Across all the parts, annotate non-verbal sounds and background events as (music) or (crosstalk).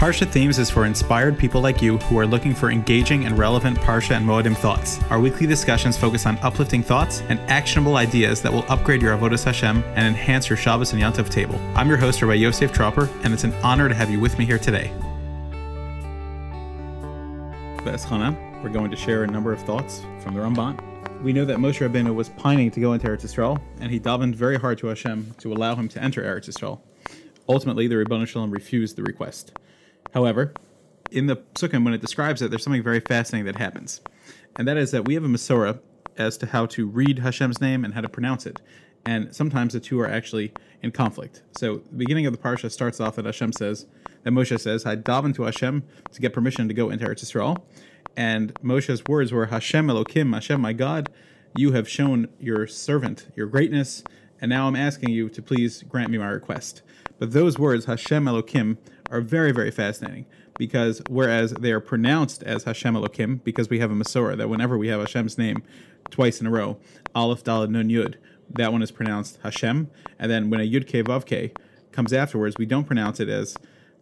Parsha Themes is for inspired people like you who are looking for engaging and relevant Parsha and Moedim thoughts. Our weekly discussions focus on uplifting thoughts and actionable ideas that will upgrade your Avodas Hashem and enhance your Shabbos and Yontif table. I'm your host, Rabbi Yosef Tropper, and it's an honor to have you with me here today. We're going to share a number of thoughts from the Ramban. We know that Moshe Rabbeinu was pining to go into Eretz Yisrael, and he davened very hard to Hashem to allow him to enter Eretz Yisrael. Ultimately, the Ribbon Shalom refused the request. However, in the Psukim, when it describes it, there's something very fascinating that happens. And that is that we have a Masorah as to how to read Hashem's name and how to pronounce it. And sometimes the two are actually in conflict. So the beginning of the parsha starts off that Hashem says, that Moshe says, I daven to Hashem to get permission to go into Eretz Yisrael. And Moshe's words were, Hashem Elokim, Hashem my God, you have shown your servant your greatness, and now I'm asking you to please grant me my request. But those words, Hashem Elokim, are very, very fascinating because whereas they are pronounced as Hashem Elokim, because we have a Masorah, that whenever we have Hashem's name twice in a row, Aleph Dalad Nun Yud, that one is pronounced Hashem. And then when a Yud Ke Vav Ke comes afterwards, we don't pronounce it as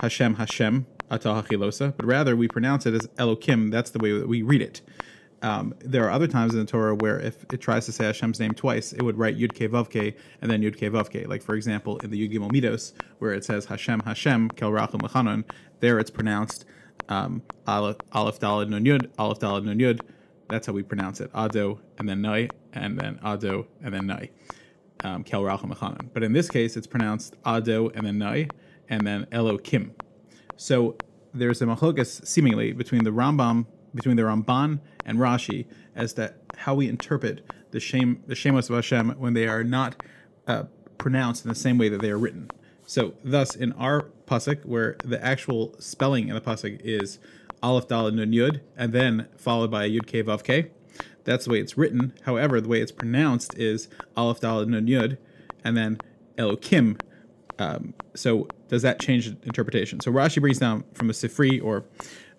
Hashem Hashem Atah Hachilosa, but rather we pronounce it as Elokim. That's the way that we read it. Um, there are other times in the Torah where if it tries to say Hashem's name twice, it would write Yud Ke Vav and then Yud Ke Vav Ke. Like for example, in the Yud Gimel where it says Hashem Hashem Kel Rachum Lechanon, there it's pronounced um, Aleph Dalad Nun Yud Aleph Dalad Nun Yud. That's how we pronounce it. Ado and then Nai and then Ado and then Nai. Um, Kel Rachum Lechanon. But in this case, it's pronounced Ado and then Nai and then Elokim. So there's a machlokas seemingly between the Rambam between the Ramban and Rashi as to how we interpret the shame the Shemos of Hashem when they are not uh, pronounced in the same way that they are written. So, thus, in our pasuk, where the actual spelling in the pasuk is Aleph Dalad Nun Yud, and then followed by Yud Ke Vav Ke, that's the way it's written. However, the way it's pronounced is Aleph Dalad Nun Yud, and then Elokim. Um, so, does that change interpretation? So, Rashi brings down from a Sifri or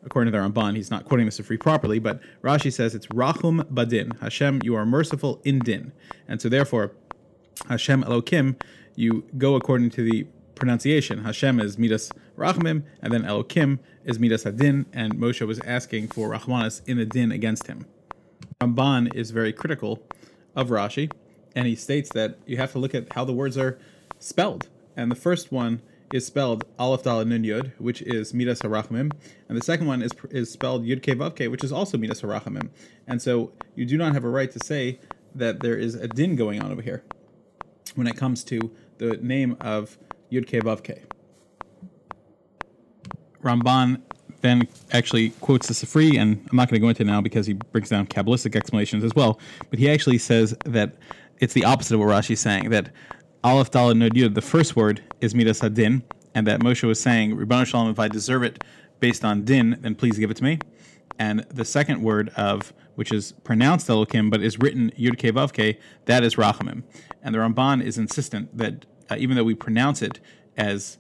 according to the Ramban, he's not quoting the Sifri properly, but Rashi says it's Rachum Badin. Hashem, you are merciful in din. And so therefore, Hashem Elokim, you go according to the pronunciation. Hashem is Midas Rachmim, and then Elokim is Midas Adin, and Moshe was asking for Rachmanis in the din against him. Ramban is very critical of Rashi, and he states that you have to look at how the words are spelled. And the first one is spelled Aleph Dalad Nun Yud, which is Midas Harachmim, and the second one is is spelled Yud Ke Vav Ke, which is also Midas Harachmim. And so you do not have a right to say that there is a din going on over here when it comes to the name of Yud Ke Vav Ke. Ramban then actually quotes the Sifri, and I'm not going to go into it now because he brings down Kabbalistic explanations as well. But he actually says that it's the opposite of what Rashi is saying, that Aleph Dalad Nod Yud, the first word is Midas Hadin, and that Moshe was saying, Ribbon Shalom, if I deserve it based on din, then please give it to me. And the second word of, which is pronounced Elokim, but is written Yud Ke, that is Rachamim. And the Ramban is insistent that uh, even though we pronounce it as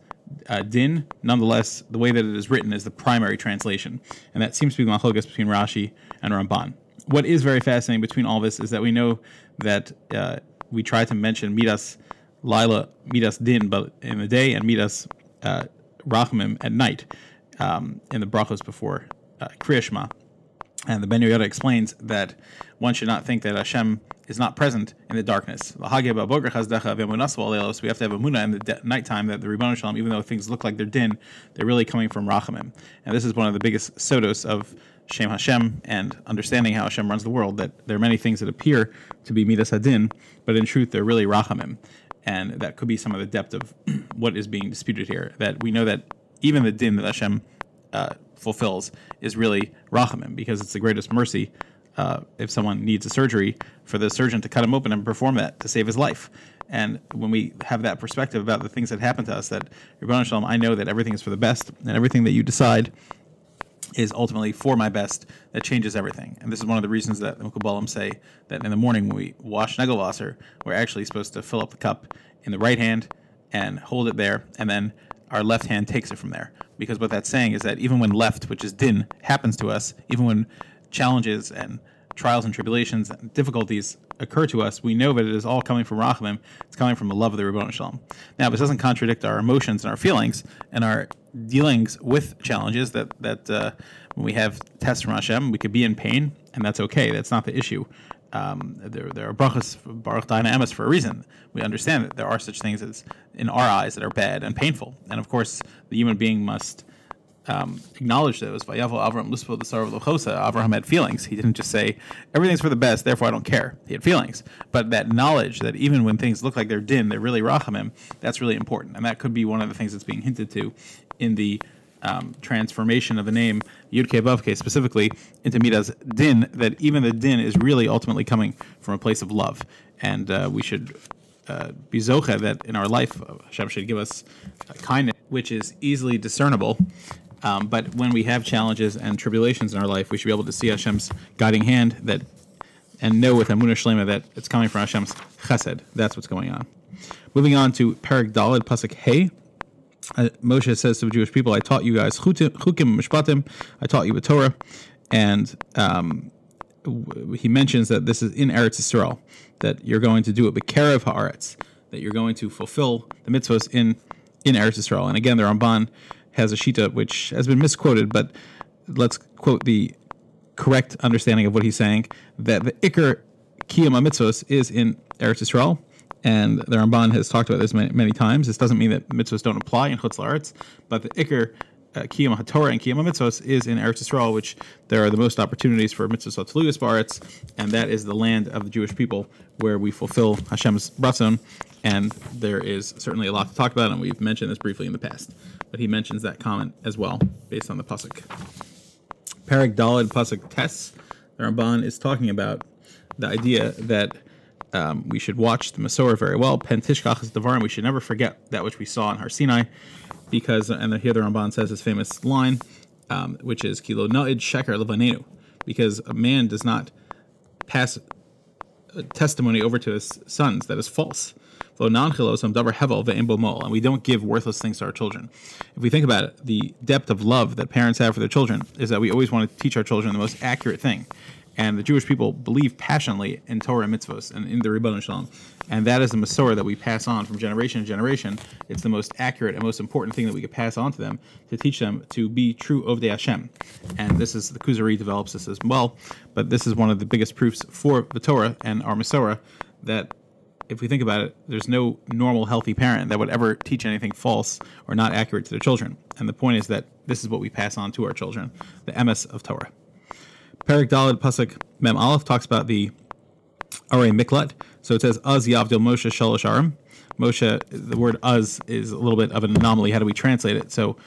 uh, din, nonetheless, the way that it is written is the primary translation. And that seems to be the machlokas between Rashi and Ramban. What is very fascinating between all this is that we know that uh, we try to mention Midas Lila us din, in the day, and us uh, Rachamim at night um, in the brachos before uh, Kriyashma. And the Ben Yehoyada explains that one should not think that Hashem is not present in the darkness. Lailos we have to have a muna in the de- nighttime that the Ribbon Shalom, even though things look like they're din, they're really coming from Rachamim. And this is one of the biggest sodos of Shem Hashem and understanding how Hashem runs the world, that there are many things that appear to be Midas Hadin, but in truth they're really Rachamim and that could be some of the depth of (clears throat) what is being disputed here. That we know that even the din that Hashem uh, fulfills is really rachamim because it's the greatest mercy. Uh, if someone needs a surgery, for the surgeon to cut him open and perform that to save his life. And when we have that perspective about the things that happen to us, that Rabban Shalom, I know that everything is for the best, and everything that you decide is ultimately for my best that changes everything. And this is one of the reasons that the Mukabbalim say that in the morning when we wash Negelwasser, we're actually supposed to fill up the cup in the right hand and hold it there, and then our left hand takes it from there. Because what that's saying is that even when left, which is din, happens to us, even when challenges and trials and tribulations and difficulties occur to us, we know that it is all coming from Rachamim. It's coming from the love of the Ribbon Shalom. Now, this doesn't contradict our emotions and our feelings and our dealings with challenges. That that uh, when we have tests from Hashem, we could be in pain, and that's okay. That's not the issue. Um, there, there are brachas, baruch dynamis for a reason. We understand that there are such things as in our eyes that are bad and painful, and of course, the human being must um, acknowledge those. Vayavo Avram Luspo the Sarah Lochosa. Avraham had feelings. He didn't just say everything's for the best, therefore I don't care. He had feelings, but that knowledge that even when things look like they're din, they're really rachamim. That's really important, and that could be one of the things that's being hinted to in the um, transformation of the name Yud Vavke specifically into Midas Din. That even the din is really ultimately coming from a place of love, and uh, we should uh, be zocha that in our life Hashem should give us kindness, which is easily discernible um, but when we have challenges and tribulations in our life, we should be able to see Hashem's guiding hand that, and know with Amunah Shlema that it's coming from Hashem's chesed. That's what's going on. Moving on to Parak Dalid Pasuk Hey. Uh, Moshe says to the Jewish people, "I taught you guys chukim mishpatim. I taught you the Torah, and um, he mentions that this is in Eretz Yisrael, that you're going to do it b'kerev haaretz, that you're going to fulfill the mitzvahs in in Eretz Yisrael. And again, the Ramban has a shita which has been misquoted, but let's quote the correct understanding of what he's saying that the Iker Kiyama mitzvos is in Eretz Yisrael. And the Ramban has talked about this many, many times. This doesn't mean that mitzvahs don't apply in Chutz La'aretz, but the Iker uh, Kiyama HaTorah and Kiyama Mitzvos is in Eretz Yisrael, which there are the most opportunities for Mitzvos Tzluyas Baretz, and that is the land of the Jewish people where we fulfill Hashem's Ratzon. And there is certainly a lot to talk about, and we've mentioned this briefly in the past but he mentions that comment as well based on the pasuk. Parak Dalid pasuk Tes, the Ramban is talking about the idea that um, we should watch the Masorah very well. Pentishkach is Devarim. We should never forget that which we saw in Har Sinai, because and here the Ramban says his famous line, um, which is Kilo Na'id Sheker Levanenu, because a man does not pass testimony over to his sons that is false. Lo non hilosam davar hevel ve'imbo mol, and we don't give worthless things to our children. If we think about it, the depth of love that parents have for their children is that we always want to teach our children the most accurate thing. And the Jewish people believe passionately in Torah mitzvos and in the Ribbon Shalom. And that is the Masorah that we pass on from generation to generation. It's the most accurate and most important thing that we could pass on to them to teach them to be true Ovdei Hashem. And this is, the Kuzari develops this as well. But this is one of the biggest proofs for the Torah and our Masorah that if we think about it, there's no normal, healthy parent that would ever teach anything false or not accurate to their children. And the point is that this is what we pass on to our children, the MS of Torah. Perik Dalid Pasuk Mem Aleph talks about the Are Miklat. So it says, Az Yavdil Moshe Shalosh Aram. Moshe, the word uz is a little bit of an anomaly. How do we translate it? So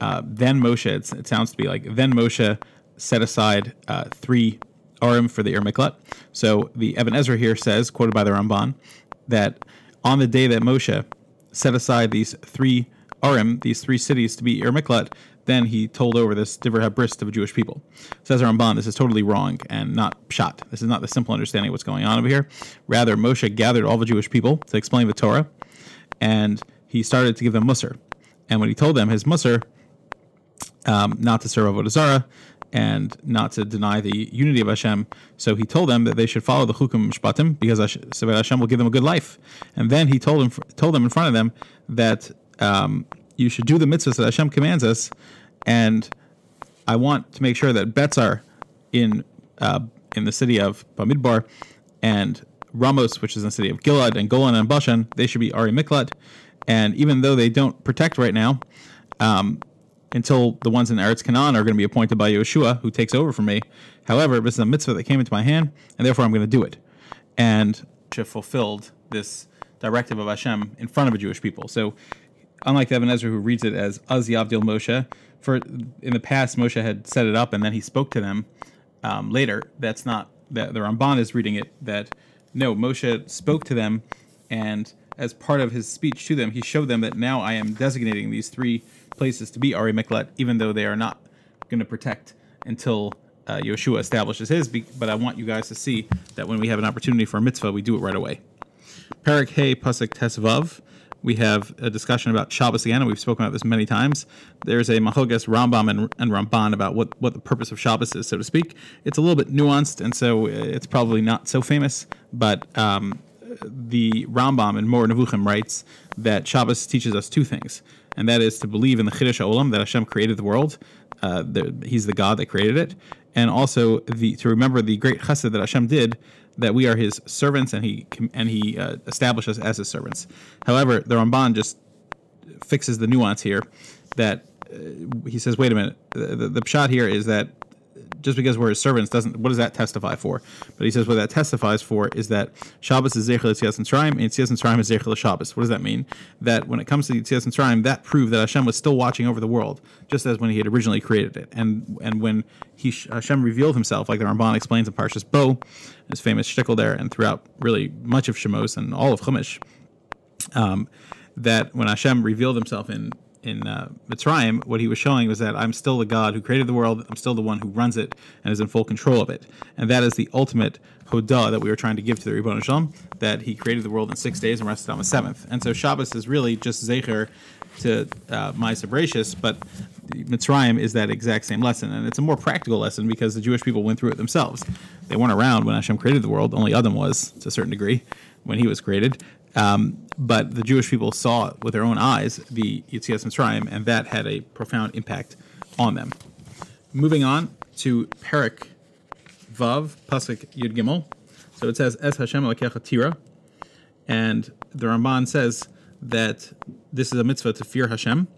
uh, then Moshe, it sounds to be like, then Moshe set aside uh, three Arim for the Ir Miklat. So the Ibn Ezra here says, quoted by the Ramban, that on the day that Moshe set aside these three Arim, these three cities to be Ir Miklat, then he told over this Divrei Bris to the Jewish people. Says Ramban, this is totally wrong and not shot. This is not the simple understanding of what's going on over here. Rather, Moshe gathered all the Jewish people to explain the Torah, and he started to give them Musar. And when he told them his Musar, um, not to serve Avodah Zarah, and not to deny the unity of Hashem. So he told them that they should follow the Chukum Shpatim because Hashem will give them a good life. And then he told them told them in front of them that um, you should do the mitzvahs that Hashem commands us. And I want to make sure that bets are in uh, in the city of Bamidbar and Ramos, which is in the city of Gilad, and Golan and Bashan, they should be Ari Miklat. And even though they don't protect right now, um, until the ones in Eretz Canaan are going to be appointed by Yehoshua, who takes over from me. However, this is a mitzvah that came into my hand, and therefore I'm going to do it. And Moshe fulfilled this directive of Hashem in front of a Jewish people. So, unlike Ibn Ezra, who reads it as Az Yavdil Moshe, for in the past Moshe had set it up and then he spoke to them um, later. That's not that the Ramban is reading it. That no, Moshe spoke to them, and as part of his speech to them, he showed them that now I am designating these three places to be Ari Miklat, even though they are not going to protect until uh, Yehoshua establishes his. But I want you guys to see that when we have an opportunity for a mitzvah, we do it right away. Parak Hey Pasuk Tesvav. We have a discussion about Shabbos again, and we've spoken about this many times. There's a machlokas Rambam and, and Ramban about what, what the purpose of Shabbos is, so to speak. It's a little bit nuanced, and so it's probably not so famous, but um, the Rambam in Moreh Nevuchim writes that Shabbos teaches us two things, and that is to believe in the Chiddush Olam, that Hashem created the world, uh, the, he's the God that created it, and also the, to remember the great chesed that Hashem did that we are his servants and he and he uh, established us as his servants. However, the Ramban just fixes the nuance here that uh, he says, wait a minute, the, the, the pshat here is that just because we're his servants doesn't what does that testify for? But he says what that testifies for is that Shabbos is Zechel Yitzias Mitzrayim and Yitzias Mitzrayim is Zechel Shabbos. What does that mean? That when it comes to Yitzias Mitzrayim, that proved that Hashem was still watching over the world, just as when he had originally created it. And and when he Hashem revealed himself, like the Ramban explains in Parshas Bo, his famous shtickle there, and throughout really much of Shemos and all of Chumash, um, that when Hashem revealed himself in in uh, Mitzrayim, what he was showing was that I'm still the God who created the world. I'm still the one who runs it and is in full control of it. And that is the ultimate hodah that we were trying to give to the Ribbon Shalom, that he created the world in six days and rested on the seventh. And so Shabbos is really just zecher to uh, Ma'aseh Bereishis, but Mitzrayim is that exact same lesson. And it's a more practical lesson because the Jewish people went through it themselves. They weren't around when Hashem created the world. Only Adam was, to a certain degree, when he was created. Um, but the Jewish people saw with their own eyes the Yitzias Mitzrayim, and that had a profound impact on them. Moving on to Perik Vav, Pasuk Yud Gimel. So it says, Es Hashem Elokecha Tira. And the Ramban says that this is a mitzvah to fear Hashem,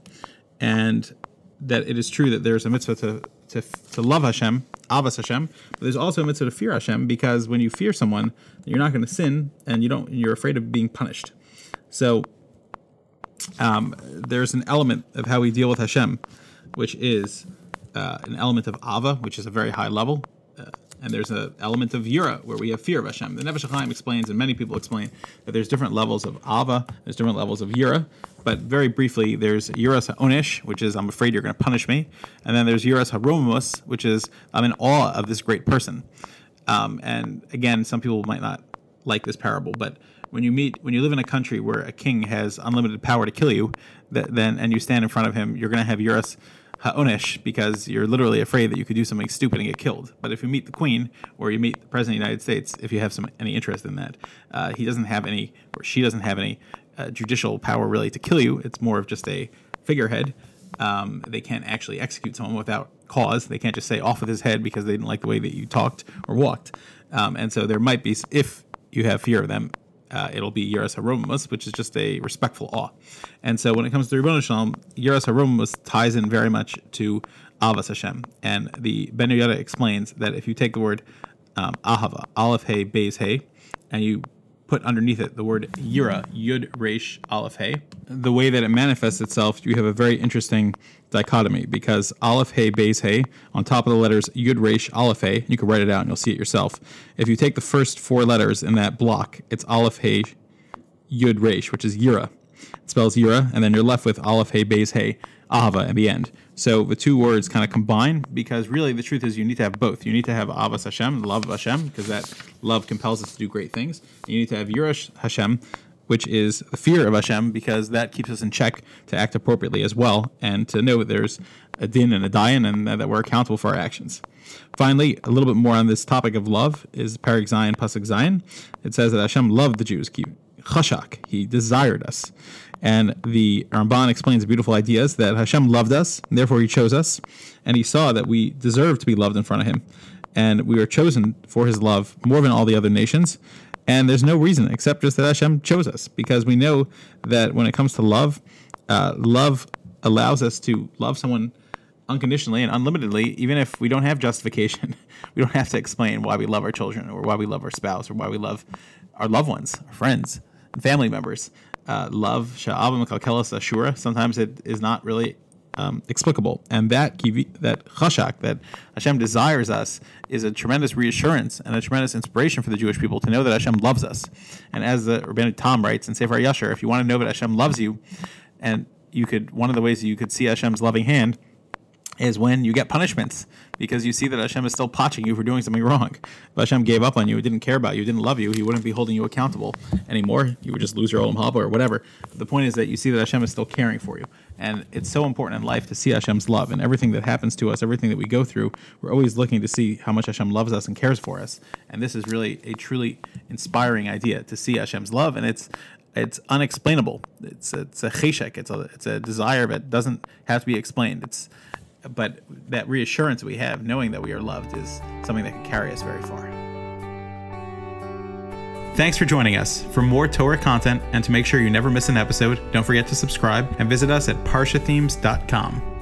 and that it is true that there's a mitzvah to, to, to love Hashem, Avas Hashem, but there's also a mitzvah to fear Hashem because when you fear someone, you're not going to sin and you don't you're afraid of being punished. So um, there's an element of how we deal with Hashem, which is uh, an element of Ava, which is a very high level, and there's an element of Yira, where we have fear of Hashem. The Nefesh explains, and many people explain, that there's different levels of Ava, there's different levels of Yira, but very briefly, there's Yiras HaOnish, which is, I'm afraid you're going to punish me, and then there's Yiras HaRomus, which is, I'm in awe of this great person. Um, and again, some people might not like this parable, but when you meet when you live in a country where a king has unlimited power to kill you, that, then and you stand in front of him, you're going to have Yuras Ha'onish because you're literally afraid that you could do something stupid and get killed. But if you meet the Queen or you meet the President of the United States, if you have some any interest in that, uh, he doesn't have any or she doesn't have any uh, judicial power really to kill you. It's more of just a figurehead. Um, they can't actually execute someone without cause. They can't just say off with his head because they didn't like the way that you talked or walked. Um, and so there might be, if you have fear of them, uh, it'll be Yeras Haromus, which is just a respectful awe. And so when it comes to Ribbon Shalom, Yeras Haromus ties in very much to Avas Hashem. And the Ben Yoda explains that if you take the word um, Ahava, Aleph Hey, Beis Hey, and you put underneath it the word Yira, Yud Resh Aleph Hey. The way that it manifests itself, you have a very interesting dichotomy because Aleph Hey Beis Hey on top of the letters Yud Resh Aleph Hey. You can write it out and you'll see it yourself. If you take the first four letters in that block, it's Aleph Hey Yud Resh, which is Yira. It spells Yira, and then you're left with Aleph Hey Beis Hey Ahava at the end. So the two words kind of combine because really the truth is you need to have both. You need to have Avas Hashem, love of Hashem, because that love compels us to do great things. And You need to have Yirash Hashem, which is the fear of Hashem, because that keeps us in check to act appropriately as well, and to know that there's a din and a dayan, and that we're accountable for our actions. Finally, a little bit more on this topic of love is Parak Zayin, Pasuk Zayin. It says that Hashem loved the Jews, chashak, he desired us. And the Ramban explains beautiful ideas that Hashem loved us, therefore He chose us, and He saw that we deserve to be loved in front of Him, and we were chosen for His love more than all the other nations. And there's no reason except just that Hashem chose us, because we know that when it comes to love, uh, love allows us to love someone unconditionally and unlimitedly, even if we don't have justification. (laughs) we don't have to explain why we love our children, or why we love our spouse, or why we love our loved ones, our friends, family members uh, love sha'avim kalkelas ashura. Sometimes it is not really um, explicable, and that that chashak that Hashem desires us is a tremendous reassurance and a tremendous inspiration for the Jewish people to know that Hashem loves us. And as the Rabbeinu Tam writes in Sefer Yashar, if you want to know that Hashem loves you, and you could one of the ways you could see Hashem's loving hand is when you get punishments because you see that Hashem is still potching you for doing something wrong. If Hashem gave up on you, didn't care about you, didn't love you, he wouldn't be holding you accountable anymore. You would just lose your olam haba or whatever. The point is that you see that Hashem is still caring for you. And it's so important in life to see Hashem's love and everything that happens to us, everything that we go through. We're always looking to see how much Hashem loves us and cares for us. And this is really a truly inspiring idea to see Hashem's love. And it's it's unexplainable. It's it's a cheshek. It's a it's a desire that doesn't have to be explained. It's but that reassurance we have, knowing that we are loved, is something that can carry us very far. Thanks for joining us. For more Torah content and to make sure you never miss an episode, don't forget to subscribe and visit us at parshathemes.com.